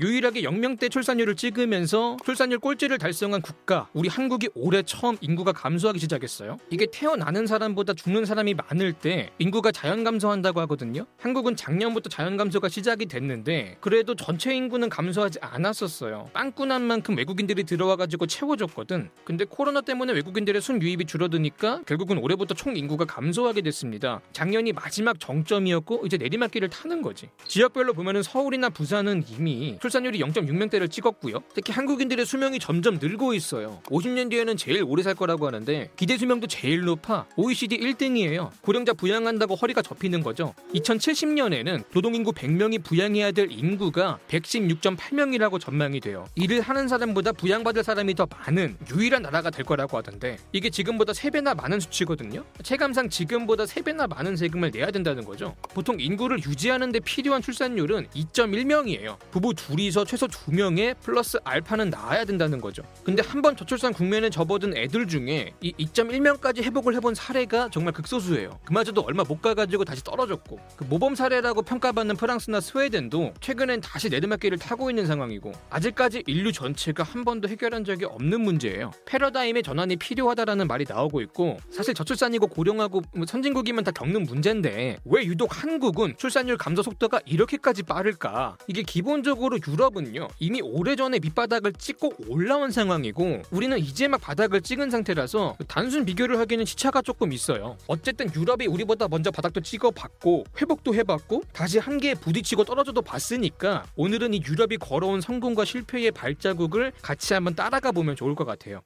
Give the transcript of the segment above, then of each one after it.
유일하게 0명대 출산율을 찍으면서 출산율 꼴찌를 달성한 국가 우리 한국이 올해 처음 인구가 감소하기 시작했어요. 이게 태어나는 사람보다 죽는 사람이 많을 때 인구가 자연 감소한다고 하거든요. 한국은 작년부터 자연 감소가 시작이 됐는데 그래도 전체 인구는 감소하지 않았었어요. 빵꾸난 만큼 외국인들이 들어와 가지고 채워줬거든. 근데 코로나 때문에 외국인들의 순 유입이 줄어드니까 결국은 올해부터 총 인구가 감소하게 됐습니다. 작년이 마지막 정점이었고 이제 내리막길을 타는 거지. 지역별로 보면은 서울이나 부산은 이미 출산율이 0.6명대를 찍었고요. 특히 한국인들의 수명이 점점 늘고 있어요. 50년 뒤에는 제일 오래 살 거라고 하는데 기대 수명도 제일 높아 OECD 1등이에요. 고령자 부양한다고 허리가 접히는 거죠. 2070년에는 노동인구 100명이 부양해야 될 인구가 116.8명이라고 전망이 돼요. 일을 하는 사람보다 부양받을 사람이 더 많은 유일한 나라가 될 거라고 하던데 이게 지금보다 3배나 많은 수치거든요. 체감상 지금보다 3배나 많은 세금을 내야 된다는 거죠. 보통 인구를 유지하는 데 필요한 출산율은 2.1명이에요. 부부 둘이서 최소 2명에 플러스 알파는 낳아야 된다는 거죠. 근데 한번 저출산 국면에 접어든 애들 중에 이 2.1명까지 회복을 해본 사례가 정말 극소수예요. 그마저도 얼마 못 가가지고 다시 떨어졌고 그 모범 사례라고 평가받는 프랑스나 스웨덴도 최근엔 다시 내리막길을 타고 있는 상황이고 아직까지 인류 전체가 한 번도 해결한 적이 없는 문제예요. 패러다임의 전환이 필요하다라는 말이 나오고 있고 사실 저출산이고 고령하고 뭐 선진국이면 다 겪는 문제인데 왜 유독 한국은 출산율 감소 속도가 이렇게까지 빠를까? 이게 기본적으로 유럽은요 이미 오래전에 밑바닥을 찍고 올라온 상황이고 우리는 이제 막 바닥을 찍은 상태라서 단순 비교를 하기는 시차가 조금 있어요. 어쨌든 유럽이 우리보다 먼저 바닥도 찍어봤고 회복도 해봤고 다시 한계에 부딪히고 떨어져도 봤으니까 오늘은 이 유럽이 걸어온 성공과 실패의 발자국을 같이 한번 따라가 보면 좋을 것 같아요.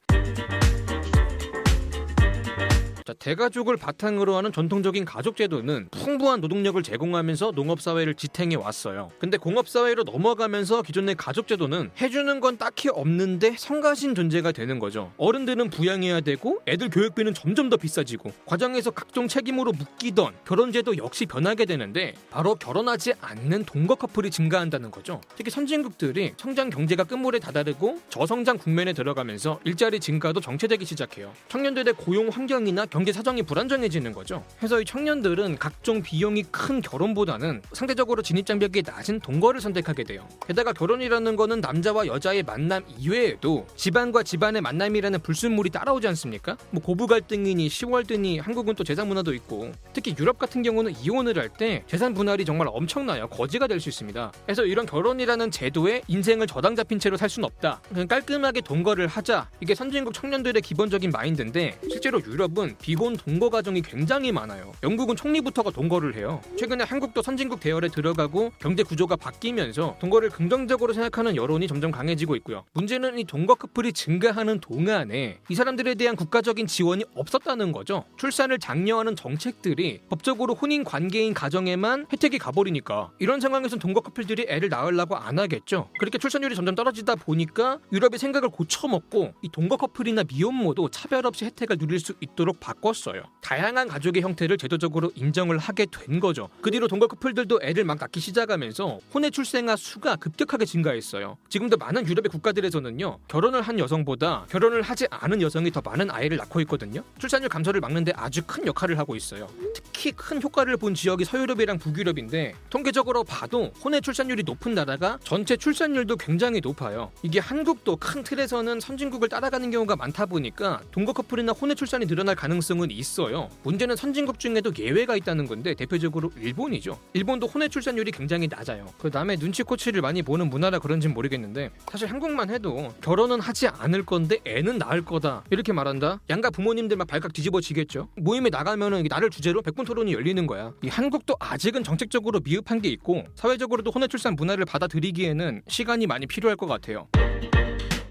자, 대가족을 바탕으로 하는 전통적인 가족 제도는 풍부한 노동력을 제공하면서 농업 사회를 지탱해 왔어요. 근데 공업 사회로 넘어가면서 기존의 가족 제도는 해주는 건 딱히 없는데 성가신 존재가 되는 거죠. 어른들은 부양해야 되고 애들 교육비는 점점 더 비싸지고 과정에서 각종 책임으로 묶이던 결혼 제도 역시 변하게 되는데 바로 결혼하지 않는 동거 커플이 증가한다는 거죠. 특히 선진국들이 성장 경제가 끝물에 다다르고 저성장 국면에 들어가면서 일자리 증가도 정체되기 시작해요. 청년들의 고용 환경이나 경제 사정이 불안정해지는 거죠. 그래서 이 청년들은 각종 비용이 큰 결혼보다는 상대적으로 진입 장벽이 낮은 동거를 선택하게 돼요. 게다가 결혼이라는 거는 남자와 여자의 만남 이외에도 집안과 집안의 만남이라는 불순물이 따라오지 않습니까? 뭐 고부 갈등이니 시월드니 한국은 또 재산 문화도 있고 특히 유럽 같은 경우는 이혼을 할 때 재산 분할이 정말 엄청나요. 거지가 될 수 있습니다. 그래서 이런 결혼이라는 제도에 인생을 저당 잡힌 채로 살 수는 없다. 그냥 깔끔하게 동거를 하자. 이게 선진국 청년들의 기본적인 마인드인데 실제로 유럽은 비혼 동거 가정이 굉장히 많아요. 영국은 총리부터가 동거를 해요. 최근에 한국도 선진국 대열에 들어가고 경제 구조가 바뀌면서 동거를 긍정적으로 생각하는 여론이 점점 강해지고 있고요. 문제는 이 동거 커플이 증가하는 동안에 이 사람들에 대한 국가적인 지원이 없었다는 거죠. 출산을 장려하는 정책들이 법적으로 혼인 관계인 가정에만 혜택이 가버리니까 이런 상황에선 동거 커플들이 애를 낳으려고 안 하겠죠. 그렇게 출산율이 점점 떨어지다 보니까 유럽이 생각을 고쳐먹고 이 동거 커플이나 미혼모도 차별 없이 혜택을 누릴 수 있도록 바 꿨어요. 다양한 가족의 형태를 제도적으로 인정을 하게 된 거죠. 그 뒤로 동거 커플들도 애를 막 낳기 시작하면서 혼외 출생아 수가 급격하게 증가했어요. 지금도 많은 유럽의 국가들에서는요. 결혼을 한 여성보다 결혼을 하지 않은 여성이 더 많은 아이를 낳고 있거든요. 출산율 감소를 막는데 아주 큰 역할을 하고 있어요. 특히 큰 효과를 본 지역이 서유럽이랑 북유럽인데 통계적으로 봐도 혼외 출산율이 높은 나라가 전체 출산율도 굉장히 높아요. 이게 한국도 큰 틀에서는 선진국을 따라가는 경우가 많다 보니까 동거 커플이나 혼외 출산이 늘어날 가능성 은 있어요. 문제는 선진국 중에도 예외가 있다는 건데 대표적으로 일본이죠. 일본도 혼외 출산율이 굉장히 낮아요. 그 남의 눈치코치를 많이 보는 문화라 그런진 모르겠는데 사실 한국만 해도 결혼은 하지 않을 건데 애는 낳을 거다 이렇게 말한다. 양가 부모님들 막 발칵 뒤집어지겠죠. 모임에 나가면은 나를 주제로 백분 토론이 열리는 거야. 이 한국도 아직은 정책적으로 미흡한 게 있고 사회적으로도 혼외 출산 문화를 받아들이기에는 시간이 많이 필요할 것 같아요.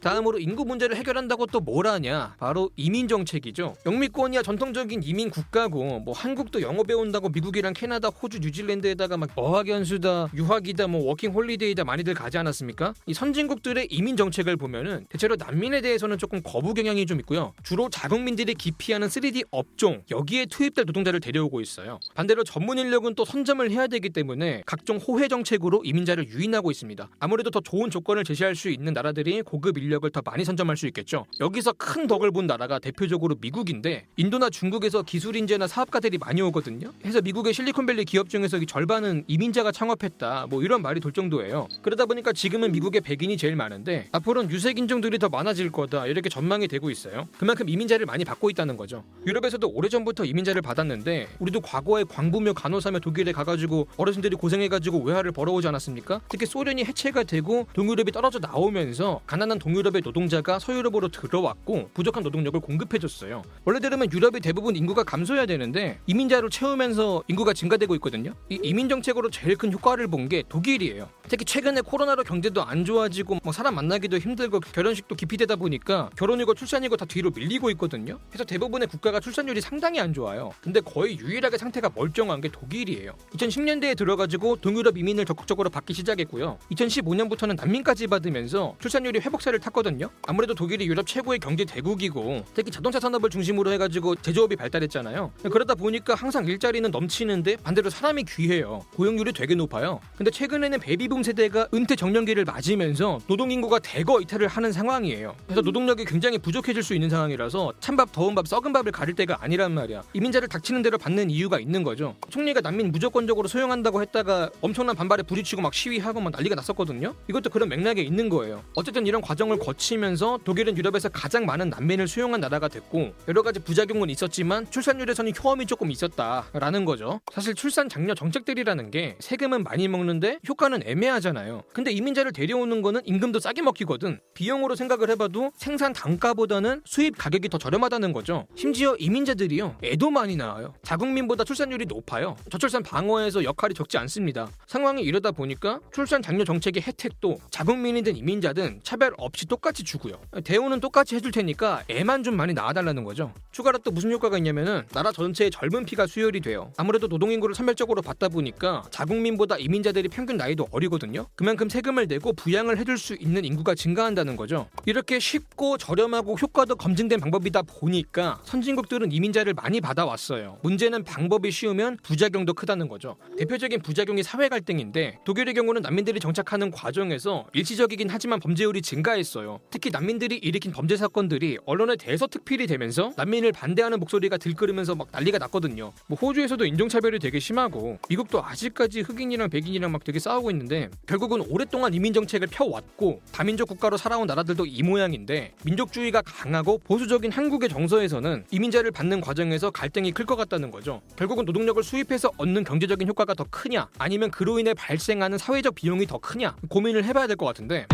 다음으로 인구 문제를 해결한다고 또 뭘 하냐? 바로 이민 정책이죠. 영미권이야 전통적인 이민 국가고 뭐 한국도 영어 배운다고 미국이랑 캐나다, 호주, 뉴질랜드에다가 막 어학연수다, 유학이다, 뭐 워킹 홀리데이다 많이들 가지 않았습니까? 이 선진국들의 이민 정책을 보면은 대체로 난민에 대해서는 조금 거부 경향이 좀 있고요. 주로 자국민들이 기피하는 3D 업종 여기에 투입될 노동자를 데려오고 있어요. 반대로 전문 인력은 또 선점을 해야 되기 때문에 각종 호혜 정책으로 이민자를 유인하고 있습니다. 아무래도 더 좋은 조건을 제시할 수 있는 나라들이 고급 인력 인력을 더 많이 선점할 수 있겠죠. 여기서 큰 덕을 본 나라가 대표적으로 미국인데 인도나 중국에서 기술 인재나 사업가들이 많이 오거든요. 해서 미국의 실리콘밸리 기업 중에서 절반은 이민자가 창업했다. 뭐 이런 말이 돌 정도예요. 그러다 보니까 지금은 미국의 백인이 제일 많은데 앞으로는 유색 인종들이 더 많아질 거다. 이렇게 전망이 되고 있어요. 그만큼 이민자를 많이 받고 있다는 거죠. 유럽에서도 오래전부터 이민자를 받았는데 우리도 과거에 광부며 간호사며 독일에 가가지고 어르신들이 고생해가지고 외화를 벌어오지 않았습니까? 특히 소련이 해체가 되고 동유럽이 떨어져 나오면서 가난한 동유럽 의 노동자가 서유럽으로 들어왔고 부족한 노동력을 공급해줬어요. 원래대로면 유럽이 대부분 인구가 감소해야 되는데 이민자를 채우면서 인구가 증가되고 있거든요. 이 이민 정책으로 제일 큰 효과를 본 게 독일이에요. 특히 최근에 코로나로 경제도 안 좋아지고 뭐 사람 만나기도 힘들고 결혼식도 기피되다 보니까 결혼이고 출산이고 다 뒤로 밀리고 있거든요. 그래서 대부분의 국가가 출산율이 상당히 안 좋아요. 근데 거의 유일하게 상태가 멀쩡한 게 독일이에요. 2010년대에 들어가지고 동유럽 이민을 적극적으로 받기 시작했고요. 2015년부터는 난민까지 받으면서 출산율이 회복세를 탔거든요. 아무래도 독일이 유럽 최고의 경제 대국이고 특히 자동차 산업을 중심으로 해가지고 제조업이 발달했잖아요. 그러다 보니까 항상 일자리는 넘치는데 반대로 사람이 귀해요. 고용률이 되게 높아요. 근데 최근에는 베이비붐 세대가 은퇴 정년기를 맞으면서 노동 인구가 대거 이탈을 하는 상황이에요. 그래서 노동력이 굉장히 부족해질 수 있는 상황이라서 찬밥 더운 밥 썩은 밥을 가릴 때가 아니란 말이야. 이민자를 닥치는 대로 받는 이유가 있는 거죠. 총리가 난민 무조건적으로 소용한다고 했다가 엄청난 반발에 부딪히고 막 시위하고 막 난리가 났었거든요. 이것도 그런 맥락에 있는 거예요. 어쨌든 이런 과정을 거치면서 독일은 유럽에서 가장 많은 난민을 수용한 나라가 됐고 여러 가지 부작용은 있었지만 출산율에서는 효험이 조금 있었다라는 거죠. 사실 출산 장려 정책들이라는 게 세금은 많이 먹는데 효과는 애매하잖아요. 근데 이민자를 데려오는 거는 임금도 싸게 먹히거든. 비용으로 생각을 해봐도 생산 단가보다는 수입 가격이 더 저렴하다는 거죠. 심지어 이민자들이요 애도 많이 낳아요. 자국민보다 출산율이 높아요. 저출산 방어에서 역할이 적지 않습니다. 상황이 이러다 보니까 출산 장려 정책의 혜택도 자국민이든 이민자든 차별 없이 똑같이 주고요. 대우는 똑같이 해줄 테니까 애만 좀 많이 낳아달라는 거죠. 추가로 또 무슨 효과가 있냐면은 나라 전체에 젊은 피가 수혈이 돼요. 아무래도 노동인구를 선별적으로 받다 보니까 자국민보다 이민자들이 평균 나이도 어리거든요. 그만큼 세금을 내고 부양을 해줄 수 있는 인구가 증가한다는 거죠. 이렇게 쉽고 저렴하고 효과도 검증된 방법이다 보니까 선진국들은 이민자를 많이 받아왔어요. 문제는 방법이 쉬우면 부작용도 크다는 거죠. 대표적인 부작용이 사회 갈등인데 독일의 경우는 난민들이 정착하는 과정에서 일시적이긴 하지만 범죄율이 증가했어요. 특히 난민들이 일으킨 범죄 사건들이 언론에 대서특필이 되면서 난민을 반대하는 목소리가 들끓으면서 막 난리가 났거든요. 뭐 호주에서도 인종차별이 되게 심하고 미국도 아직까지 흑인이랑 백인이랑 막 되게 싸우고 있는데 결국은 오랫동안 이민 정책을 펴왔고 다민족 국가로 살아온 나라들도 이 모양인데 민족주의가 강하고 보수적인 한국의 정서에서는 이민자를 받는 과정에서 갈등이 클 것 같다는 거죠. 결국은 노동력을 수입해서 얻는 경제적인 효과가 더 크냐 아니면 그로 인해 발생하는 사회적 비용이 더 크냐 고민을 해봐야 될 것 같은데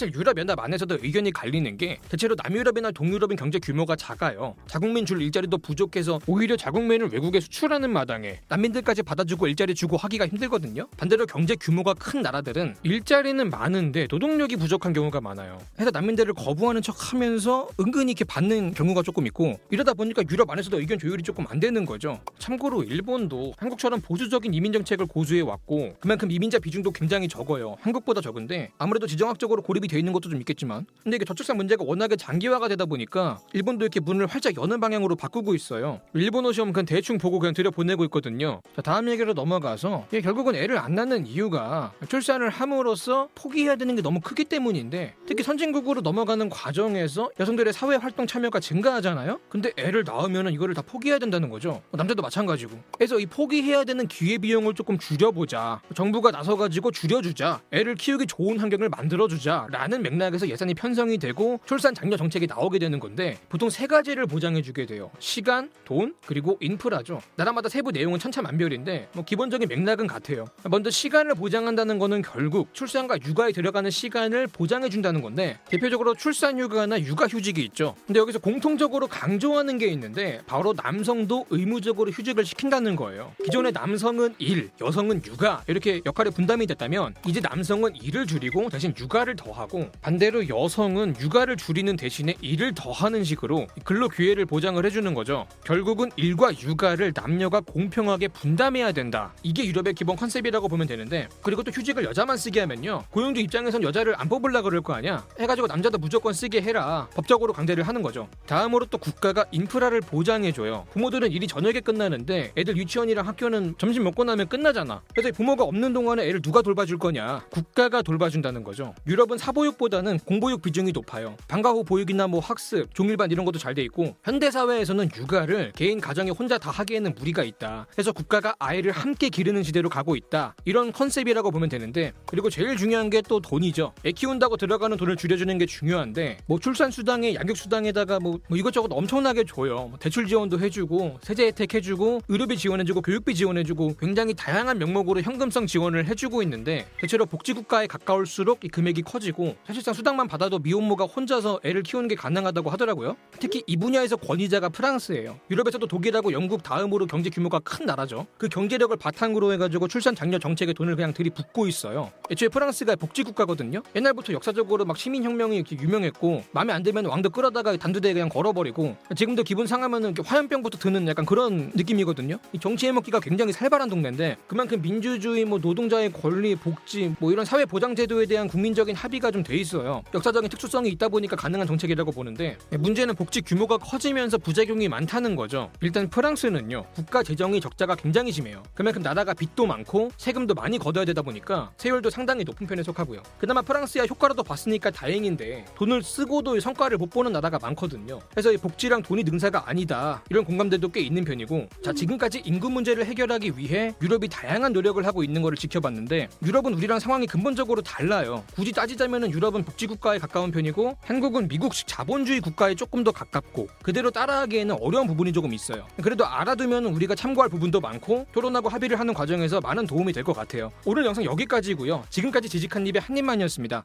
사실 유럽 연합 안에서도 의견이 갈리는 게 대체로 남유럽이나 동유럽은 경제 규모가 작아요. 자국민 줄 일자리도 부족해서 오히려 자국민을 외국에 수출하는 마당에 난민들까지 받아주고 일자리 주고 하기가 힘들거든요. 반대로 경제 규모가 큰 나라들은 일자리는 많은데 노동력이 부족한 경우가 많아요. 해서 난민들을 거부하는 척하면서 은근히 이렇게 받는 경우가 조금 있고 이러다 보니까 유럽 안에서도 의견 조율이 조금 안 되는 거죠. 참고로 일본도 한국처럼 보수적인 이민 정책을 고수해 왔고 그만큼 이민자 비중도 굉장히 적어요. 한국보다 적은데 아무래도 지정학적으로 고립이 돼 있는 것도 좀 있겠지만 근데 이게 저출산 문제가 워낙에 장기화가 되다 보니까 일본도 이렇게 문을 활짝 여는 방향으로 바꾸고 있어요. 일본어 시험 그냥 대충 보고 그냥 들여보내고 있거든요. 자 다음 얘기로 넘어가서 이게 결국은 애를 안 낳는 이유가 출산을 함으로써 포기해야 되는 게 너무 크기 때문인데 특히 선진국으로 넘어가는 과정에서 여성들의 사회 활동 참여가 증가하잖아요. 근데 애를 낳으면 이거를 다 포기해야 된다는 거죠. 남자도 마찬가지고. 그래서 이 포기해야 되는 기회 비용을 조금 줄여보자. 정부가 나서가지고 줄여주자. 애를 키우기 좋은 환경을 만들어주자. 라는 맥락에서 예산이 편성이 되고 출산 장려 정책이 나오게 되는 건데 보통 세 가지를 보장해 주게 돼요. 시간, 돈, 그리고 인프라죠. 나라마다 세부 내용은 천차만별인데 뭐 기본적인 맥락은 같아요. 먼저 시간을 보장한다는 거는 결국 출산과 육아에 들어가는 시간을 보장해 준다는 건데 대표적으로 출산 휴가나 육아 휴직이 있죠. 근데 여기서 공통적으로 강조하는 게 있는데 바로 남성도 의무적으로 휴직을 시킨다는 거예요. 기존의 남성은 일, 여성은 육아 이렇게 역할이 분담이 됐다면 이제 남성은 일을 줄이고 대신 육아를 더하 하고 반대로 여성은 육아를 줄이는 대신에 일을 더 하는 식으로 근로 기회를 보장을 해주는 거죠. 결국은 일과 육아를 남녀가 공평하게 분담해야 된다. 이게 유럽의 기본 컨셉이라고 보면 되는데 그리고 또 휴직을 여자만 쓰게 하면요. 고용주 입장에선 여자를 안 뽑으려 그럴 거 아니야. 해가지고 남자도 무조건 쓰게 해라. 법적으로 강제를 하는 거죠. 다음으로 또 국가가 인프라를 보장해줘요. 부모들은 일이 저녁에 끝나는데 애들 유치원이랑 학교는 점심 먹고 나면 끝나잖아. 그래서 부모가 없는 동안에 애를 누가 돌봐줄 거냐? 국가가 돌봐준다는 거죠. 유럽은 사보육보다는 공보육 비중이 높아요. 방과 후 보육이나 뭐 학습, 종일반 이런 것도 잘 돼 있고 현대 사회에서는 육아를 개인 가정에 혼자 다 하기에는 무리가 있다. 그래서 국가가 아이를 함께 기르는 시대로 가고 있다. 이런 컨셉이라고 보면 되는데 그리고 제일 중요한 게 또 돈이죠. 애 키운다고 들어가는 돈을 줄여주는 게 중요한데 뭐 출산 수당에 양육 수당에다가 뭐, 뭐 이것저것 엄청나게 줘요. 뭐 대출 지원도 해주고 세제 혜택 해주고 의료비 지원해주고 교육비 지원해주고 굉장히 다양한 명목으로 현금성 지원을 해주고 있는데 대체로 복지국가에 가까울수록 이 금액이 커지고 사실상 수당만 받아도 미혼모가 혼자서 애를 키우는 게 가능하다고 하더라고요. 특히 이 분야에서 권위자가 프랑스예요. 유럽에서도 독일하고 영국 다음으로 경제 규모가 큰 나라죠. 그 경제력을 바탕으로 해가지고 출산 장려 정책에 돈을 그냥 들이붓고 있어요. 애초에 프랑스가 복지 국가거든요. 옛날부터 역사적으로 막 시민혁명이 이렇게 유명했고 마음에 안 들면 왕도 끌어다가 단두대에 그냥 걸어버리고 지금도 기분 상하면은 화염병부터 드는 약간 그런 느낌이거든요. 이 정치 해먹기가 굉장히 살벌한 동네인데 그만큼 민주주의, 뭐 노동자의 권리, 복지, 뭐 이런 사회 보장 제도에 대한 국민적인 합의가 좀 돼 있어요. 역사적인 특수성이 있다 보니까 가능한 정책이라고 보는데 문제는 복지 규모가 커지면서 부작용이 많다는 거죠. 일단 프랑스는요 국가 재정이 적자가 굉장히 심해요. 그만큼 나라가 빚도 많고 세금도 많이 걷어야 되다 보니까 세율도 상당히 높은 편에 속하고요. 그나마 프랑스야 효과라도 봤으니까 다행인데 돈을 쓰고도 성과를 못 보는 나라가 많거든요. 그래서 이 복지랑 돈이 능사가 아니다 이런 공감대도 꽤 있는 편이고 자 지금까지 인구 문제를 해결하기 위해 유럽이 다양한 노력을 하고 있는 것을 지켜봤는데 유럽은 우리랑 상황이 근본적으로 달라요. 굳이 따지자면 유럽은 복지 국가에 가까운 편이고 한국은 미국식 자본주의 국가에 조금 더 가깝고 그대로 따라하기에는 어려운 부분이 조금 있어요. 그래도 알아두면 우리가 참고할 부분도 많고 토론하고 합의를 하는 과정에서 많은 도움이 될 것 같아요. 오늘 영상 여기까지고요. 지금까지 지직한 입의 한 입만이었습니다.